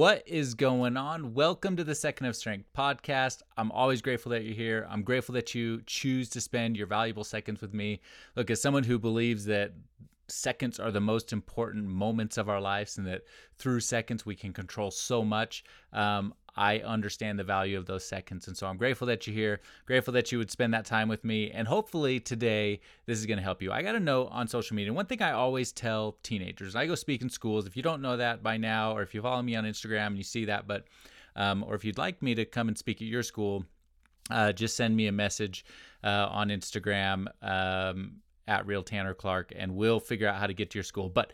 What is going on? Welcome to the Second of Strength podcast. I'm always grateful that you're here. I'm grateful that you choose to spend your valuable seconds with me. Look, as someone who believes that seconds are the most important moments of our lives and that through seconds we can control so much. Um, I understand the value of those seconds. And so I'm grateful that you're here, grateful that you would spend that time with me. And hopefully today this is going to help you. I got a note on social media. One thing I always tell teenagers, I go speak in schools. If you don't know that by now, or if you follow me on Instagram and you see that, but, um, or if you'd like me to come and speak at your school, uh, just send me a message uh, on Instagram um, at Real Tanner Clark, and we'll figure out how to get to your school. But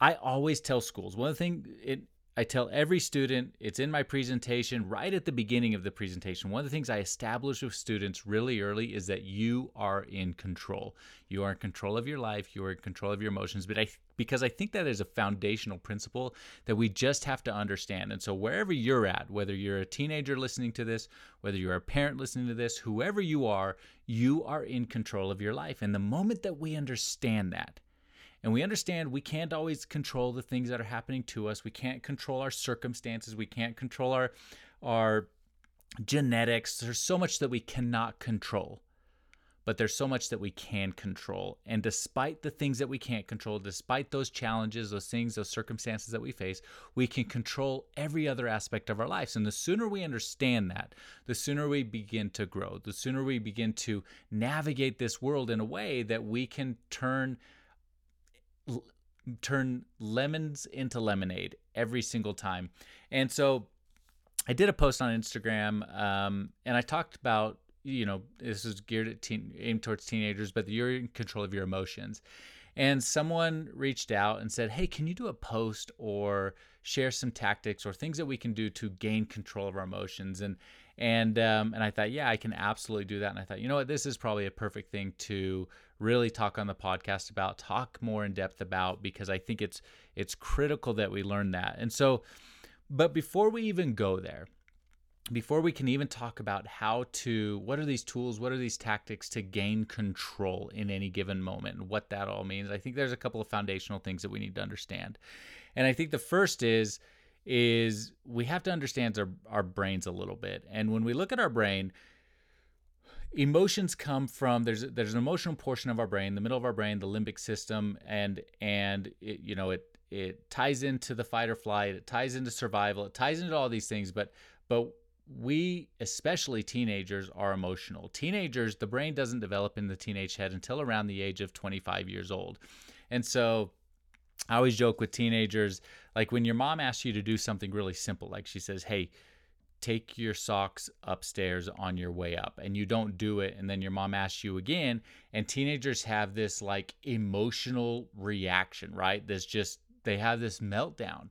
I always tell schools one thing. It I tell every student, it's in my presentation right at the beginning of the presentation. One of the things I establish with students really early is that you are in control. You are in control of your life, you are in control of your emotions, but I because I think that is a foundational principle that we just have to understand. And so wherever you're at, whether you're a teenager listening to this, whether you're a parent listening to this, whoever you are, you are in control of your life. And the moment that we understand that, and we understand we can't always control the things that are happening to us. We can't control our circumstances. We can't control our our genetics. There's so much that we cannot control. But there's so much that we can control. And despite the things that we can't control, despite those challenges, those things, those circumstances that we face, we can control every other aspect of our lives. And the sooner we understand that, the sooner we begin to grow, the sooner we begin to navigate this world in a way that we can turn turn lemons into lemonade every single time. And so I did a post on Instagram um, and I talked about, you know, this is geared at teen, aimed towards teenagers, but you're in control of your emotions. And someone reached out and said, Hey, can you do a post or share some tactics or things that we can do to gain control of our emotions? And and um, and I thought, yeah, I can absolutely do that. And I thought, you know what, this is probably a perfect thing to really talk on the podcast about, talk more in depth about, because I think it's it's critical that we learn that. And so, but before we even go there, before we can even talk about how to what are these tools what are these tactics to gain control in any given moment and what that all means i think there's a couple of foundational things that we need to understand and i think the first is is we have to understand our, our brains a little bit. And when we look at our brain, emotions come from there's there's an emotional portion of our brain, the middle of our brain, the limbic system, and and it, you know it it ties into the fight or flight, it ties into survival, it ties into all these things. But but we, especially teenagers, are emotional. Teenagers, the brain doesn't develop in the teenage head until around the age of 25 years old, and so I always joke with teenagers, like when your mom asks you to do something really simple, like she says, Hey, take your socks upstairs on your way up, and you don't do it, and then your mom asks you again. And teenagers have this like emotional reaction, right? This just, they have this meltdown.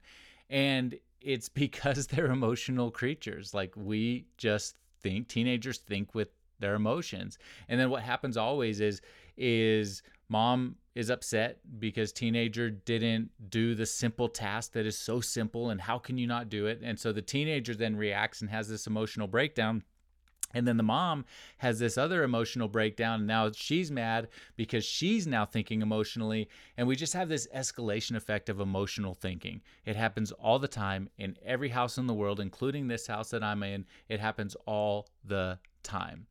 And it's because they're emotional creatures. Like we just think, teenagers think with their emotions. And then what happens always is, is mom is upset because teenager didn't do the simple task that is so simple and how can you not do it and so the teenager then reacts and has this emotional breakdown and then the mom has this other emotional breakdown and now she's mad because she's now thinking emotionally. And we just have this escalation effect of emotional thinking. It happens all the time in every house in the world including this house that i'm in. It happens all the time.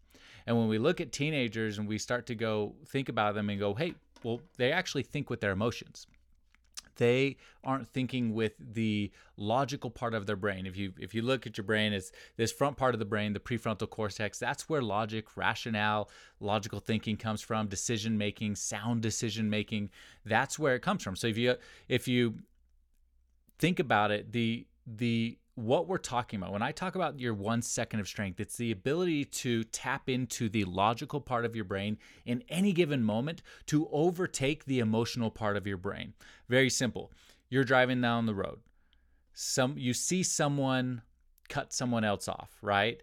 And when we look at teenagers and we start to go think about them and go hey well, they actually think with their emotions. They aren't thinking with the logical part of their brain. If you if you look at your brain, it's this front part of the brain, the prefrontal cortex. That's where logic, rationale, logical thinking comes from. Decision making, sound decision making. That's where it comes from. So if you if you think about it, the the what we're talking about. When I talk about your one second of strength, it's the ability to tap into the logical part of your brain in any given moment to overtake the emotional part of your brain. Very simple. You're driving down the road. Some you see someone cut someone else off, right?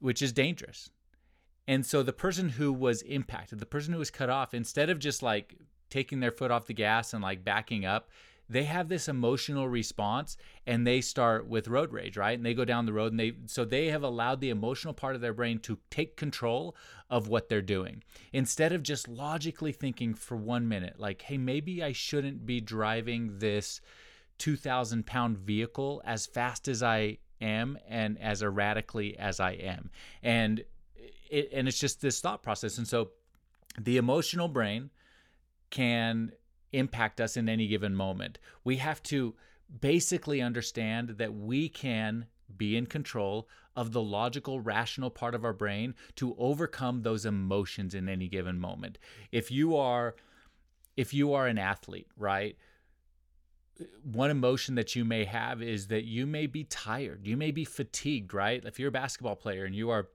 Which is dangerous. And so the person who was impacted, the person who was cut off, instead of just like taking their foot off the gas and like backing up, they have this emotional response and they start with road rage, right? And they go down the road and they so they have allowed the emotional part of their brain to take control of what they're doing. Instead of just logically thinking for 1 minute like, "Hey, maybe I shouldn't be driving this 2,000 pound vehicle as fast as I am and as erratically as I am. And it, and it's just this thought process. And so the emotional brain can impact us in any given moment. We have to basically understand that we can be in control of the logical, rational part of our brain to overcome those emotions in any given moment. If you are if you are an athlete, right? One emotion that you may have is that you may be tired, you may be fatigued, right? If you're a basketball player and you are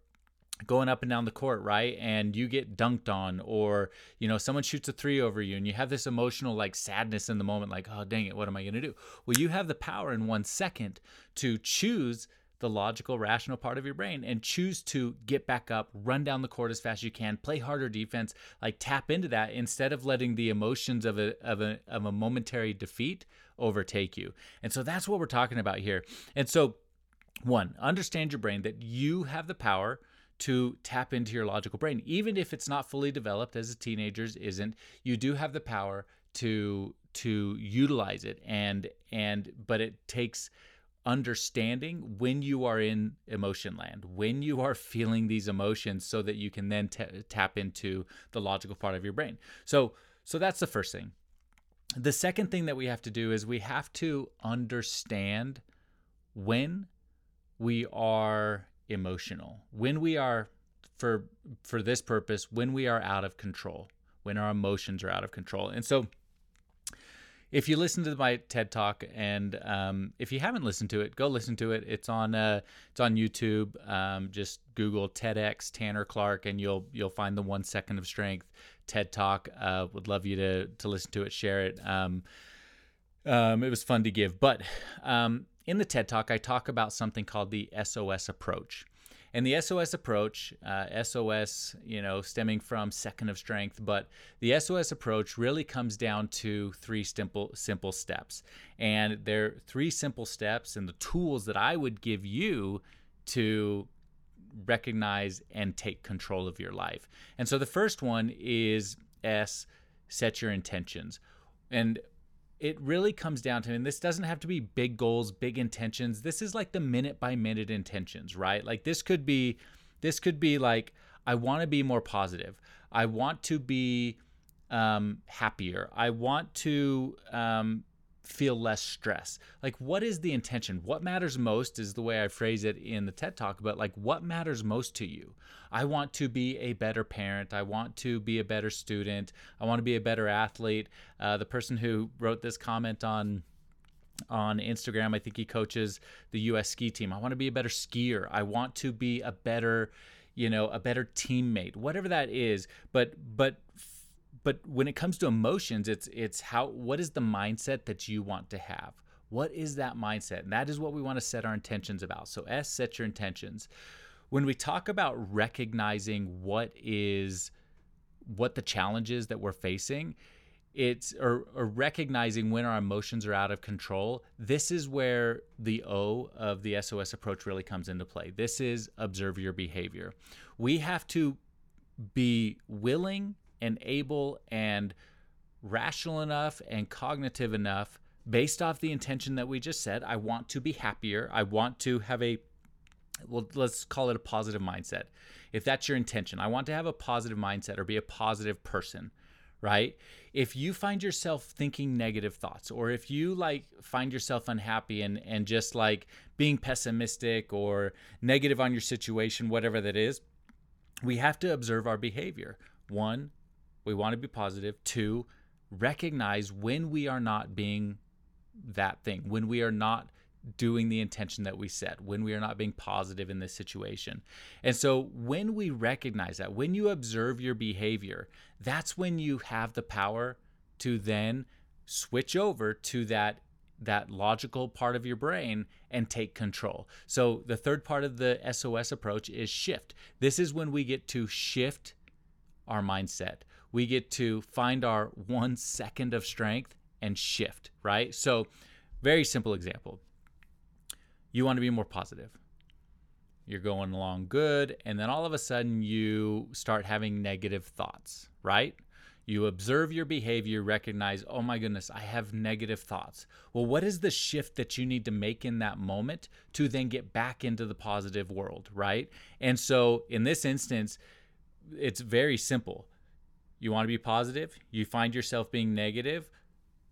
going up and down the court, right? And you get dunked on, or you know, someone shoots a three over you, and you have this emotional like sadness in the moment, like, oh dang it, what am I gonna do? Well, you have the power in one second to choose the logical, rational part of your brain and choose to get back up, run down the court as fast as you can, play harder defense, like tap into that instead of letting the emotions of a of a of a momentary defeat overtake you. And so that's what we're talking about here. And so one, understand your brain that you have the power to tap into your logical brain. Even if it's not fully developed as a teenager's isn't, you do have the power to to utilize it and and but it takes understanding when you are in emotion land, when you are feeling these emotions so that you can then t- tap into the logical part of your brain. So so that's the first thing. The second thing that we have to do is we have to understand when we are emotional when we are for for this purpose when we are out of control when our emotions are out of control and so if you listen to my TED talk, and um, if you haven't listened to it, go listen to it. It's on uh, it's on YouTube. Um, just Google TEDx Tanner Clark, and you'll you'll find the one second of strength TED talk. Uh, would love you to to listen to it, share it. Um, um it was fun to give, but um, in the TED Talk, I talk about something called the SOS approach. And the SOS approach, uh, SOS, you know, stemming from second of strength, but the SOS approach really comes down to three simple simple steps. And they're three simple steps and the tools that I would give you to recognize and take control of your life. And so the first one is S, set your intentions. And it really comes down to, and this doesn't have to be big goals, big intentions. This is like the minute by minute intentions, right? Like this could be, this could be like, I want to be more positive. I want to be um, happier. I want to um, feel less stress. Like, what is the intention? What matters most is the way I phrase it in the TED Talk, but like, what matters most to you? I want to be a better parent. I want to be a better student. I want to be a better athlete. Uh, the person who wrote this comment on on Instagram, I think he coaches the U.S. ski team. I want to be a better skier. I want to be a better, you know, a better teammate. Whatever that is, but but but when it comes to emotions it's it's how what is the mindset that you want to have? What is that mindset? And that is what we want to set our intentions about. So s set your intentions. When we talk about recognizing what is what the challenges that we're facing it's or, or, recognizing when our emotions are out of control this is where the o of the sos approach really comes into play. This is observe your behavior. We have to be willing and able and rational enough and cognitive enough based off the intention that we just said. I want to be happier. I want to have a, well, let's call it a positive mindset. If that's your intention, I want to have a positive mindset or be a positive person, right? If you find yourself thinking negative thoughts or if you like find yourself unhappy and, and just like being pessimistic or negative on your situation, whatever that is, we have to observe our behavior. One, we want to be positive. Two, recognize when we are not being that thing, when we are not doing the intention that we set, when we are not being positive in this situation. And so when we recognize that, when you observe your behavior, that's when you have the power to then switch over to that that logical part of your brain and take control. So the third part of the SOS approach is shift. This is when we get to shift our mindset we get to find our one second of strength and shift, right? So, very simple example. You want to be more positive. You're going along good, and then all of a sudden you start having negative thoughts, right? You observe your behavior, recognize, oh my goodness, I have negative thoughts. Well, what is the shift that you need to make in that moment to then get back into the positive world, right? And so in this instance, it's very simple. You want to be positive, you find yourself being negative.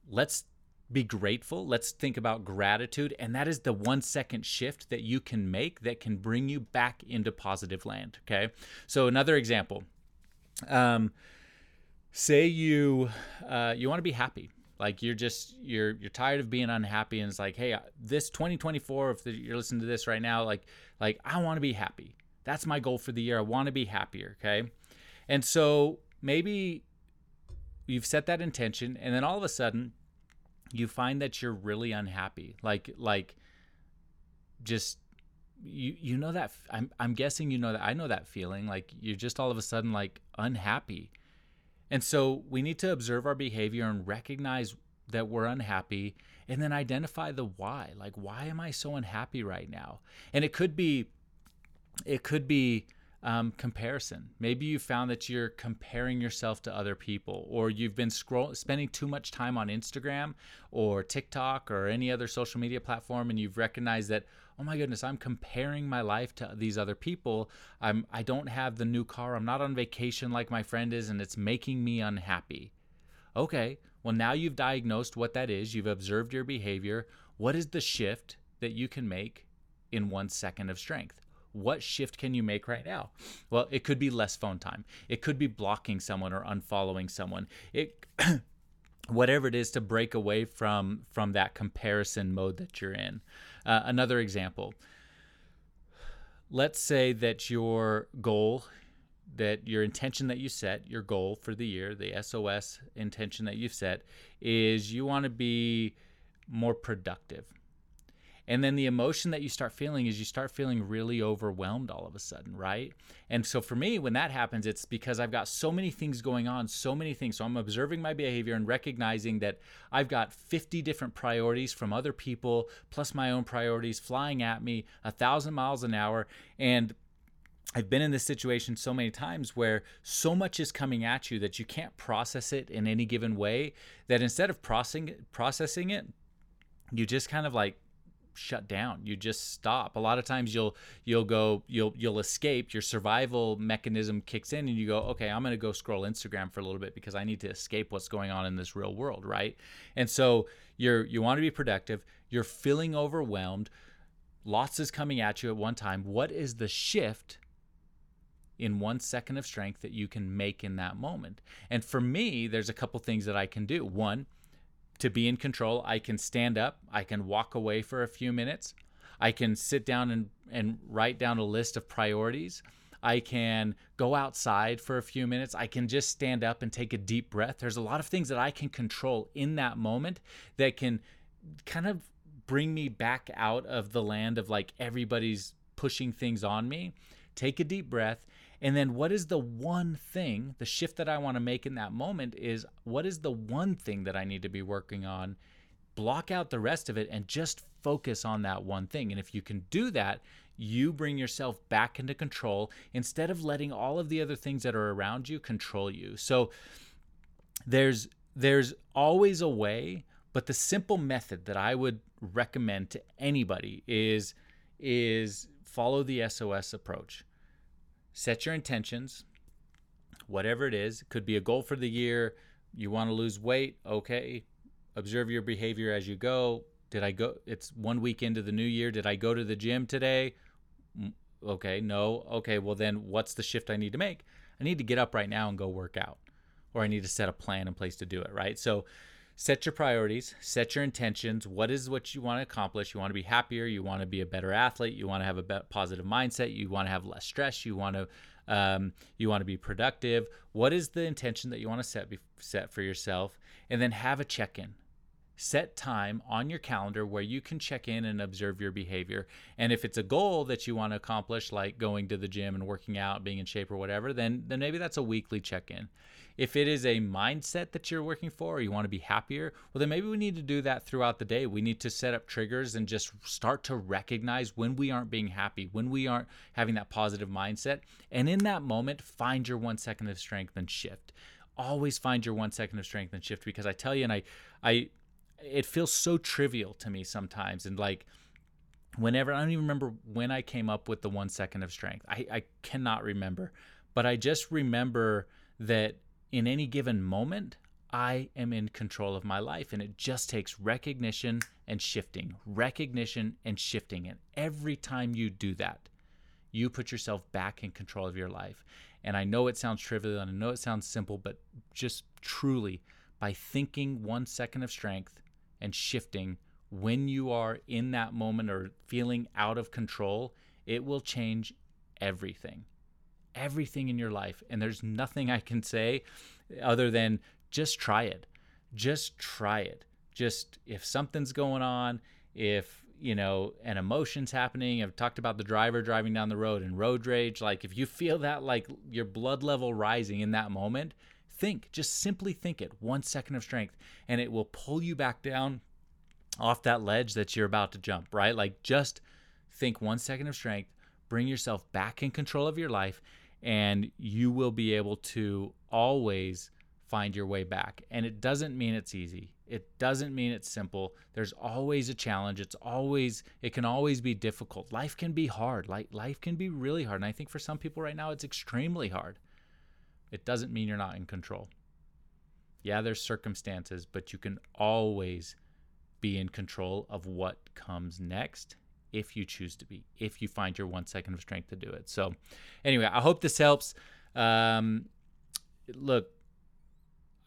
Let's be grateful. Let's think about gratitude. And that is the one second shift that you can make that can bring you back into positive land. Okay. So, another example. Um, say you uh, you want to be happy like you're just you're you're tired of being unhappy and it's like hey uh, this 2024 if you're listening to this right now like like i want to be happy that's my goal for the year i want to be happier okay and so maybe you've set that intention and then all of a sudden you find that you're really unhappy like like just you you know that I'm I'm guessing you know that I know that feeling like you're just all of a sudden like unhappy and so we need to observe our behavior and recognize that we're unhappy and then identify the why. Like why am I so unhappy right now? And it could be it could be um, comparison. Maybe you found that you're comparing yourself to other people, or you've been scroll spending too much time on Instagram or TikTok or any other social media platform, and you've recognized that oh my goodness, I'm comparing my life to these other people. I'm I don't have the new car. I'm not on vacation like my friend is and it's making me unhappy. Okay, well now you've diagnosed what that is. You've observed your behavior. What is the shift that you can make in 1 second of strength? What shift can you make right now? Well, it could be less phone time. It could be blocking someone or unfollowing someone. It whatever it is to break away from from that comparison mode that you're in. Uh, another example. Let's say that your goal, that your intention that you set, your goal for the year, the SOS intention that you've set, is you want to be more productive. And then the emotion that you start feeling is you start feeling really overwhelmed all of a sudden, right? And so for me, when that happens, it's because I've got so many things going on, so many things. So I'm observing my behavior and recognizing that I've got 50 different priorities from other people, plus my own priorities flying at me a thousand miles an hour. And I've been in this situation so many times where so much is coming at you that you can't process it in any given way. That instead of processing processing it, you just kind of like shut down. You just stop. A lot of times you'll you'll go you'll you'll escape. Your survival mechanism kicks in and you go okay i'm going to go scroll instagram for a little bit because i need to escape what's going on in this real world right? And so you're you want to be productive. You're feeling overwhelmed. Lots is coming at you at one time. What is the shift in one second of strength that you can make in that moment? And for me there's a couple things that i can do. One to be in control, I can stand up, I can walk away for a few minutes, I can sit down and, and write down a list of priorities. I can go outside for a few minutes. I can just stand up and take a deep breath. There's a lot of things that I can control in that moment that can kind of bring me back out of the land of like everybody's pushing things on me. Take a deep breath and then, what is the one thing, the shift that I want to make in that moment is what is the one thing that I need to be working on? Block out the rest of it and just focus on that one thing. And if you can do that, you bring yourself back into control instead of letting all of the other things that are around you control you. So, there's there's always a way, but the simple method that I would recommend to anybody is is follow the SOS approach set your intentions, whatever it is. Could be a goal for the year. You want to lose weight. Okay. Observe your behavior as you go. Did I go? It's one week into the new year. Did I go to the gym today? Mm, okay. No. Okay. Well, then what's the shift I need to make? I need to get up right now and go work out, or I need to set a plan in place to do it, right? So, set your priorities, set your intentions. What is what you want to accomplish? You want to be happier, you want to be a better athlete, you want to have a positive mindset, you want to have less stress, you want to um, you want to be productive. What is the intention that you want to set be, set for yourself? And then have a check-in. Set time on your calendar where you can check in and observe your behavior. And if it's a goal that you want to accomplish, like going to the gym and working out, being in shape or whatever, then then maybe that's a weekly check-in. If it is a mindset that you're working for or you want to be happier, well, then maybe we need to do that throughout the day. We need to set up triggers and just start to recognize when we aren't being happy, when we aren't having that positive mindset. And in that moment, find your one second of strength and shift. always find your one second of strength and shift because I tell you, and I, I, it feels so trivial to me sometimes. And like, whenever, I don't even remember when I came up with the one second of strength. I, I cannot remember, but I just remember that in any given moment, I am in control of my life. And it just takes recognition and shifting, recognition and shifting. And every time you do that, you put yourself back in control of your life. And I know it sounds trivial and I know it sounds simple, but just truly by thinking one second of strength and shifting when you are in that moment or feeling out of control, it will change everything. Everything in your life. And there's nothing I can say other than just try it. Just try it. Just if something's going on, if you know an emotion's happening i've talked about the driver driving down the road and road rage like if you feel that like your blood level rising in that moment think just simply think it one second of strength and it will pull you back down off that ledge that you're about to jump right like just think one second of strength bring yourself back in control of your life and you will be able to always find your way back. And it doesn't mean it's easy. It doesn't mean it's simple. There's always a challenge. It's always it can always be difficult. Life can be hard. Like life can be really hard. And I think for some people right now it's extremely hard. It doesn't mean you're not in control. Yeah, there's circumstances, but you can always be in control of what comes next if you choose to be, if you find your one second of strength to do it. So, anyway, I hope this helps. Um, look,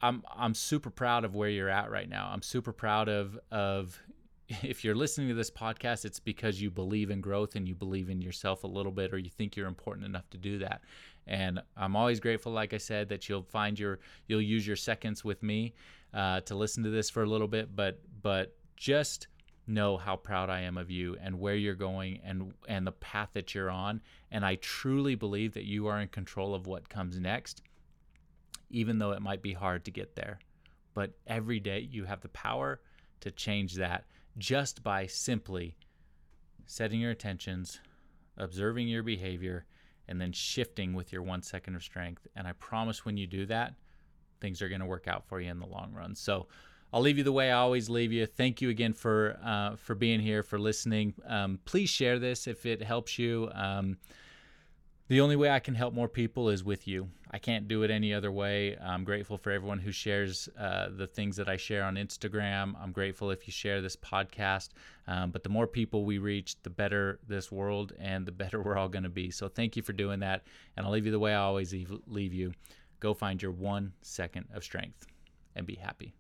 I'm I'm super proud of where you're at right now. I'm super proud of of if you're listening to this podcast, it's because you believe in growth and you believe in yourself a little bit, or you think you're important enough to do that. And I'm always grateful, like I said, that you'll find your you'll use your seconds with me uh, to listen to this for a little bit. But but just know how proud I am of you and where you're going and and the path that you're on. And I truly believe that you are in control of what comes next even though it might be hard to get there. But every day you have the power to change that just by simply setting your attentions, observing your behavior, and then shifting with your one second of strength. And I promise when you do that, things are going to work out for you in the long run. So I'll leave you the way I always leave you. Thank you again for uh, for being here, for listening. Um, please share this if it helps you. Um, the only way I can help more people is with you. I can't do it any other way. I'm grateful for everyone who shares uh, the things that I share on Instagram. I'm grateful if you share this podcast. Um, but the more people we reach, the better this world and the better we're all going to be. So thank you for doing that. And I'll leave you the way I always leave, leave you. Go find your one second of strength and be happy.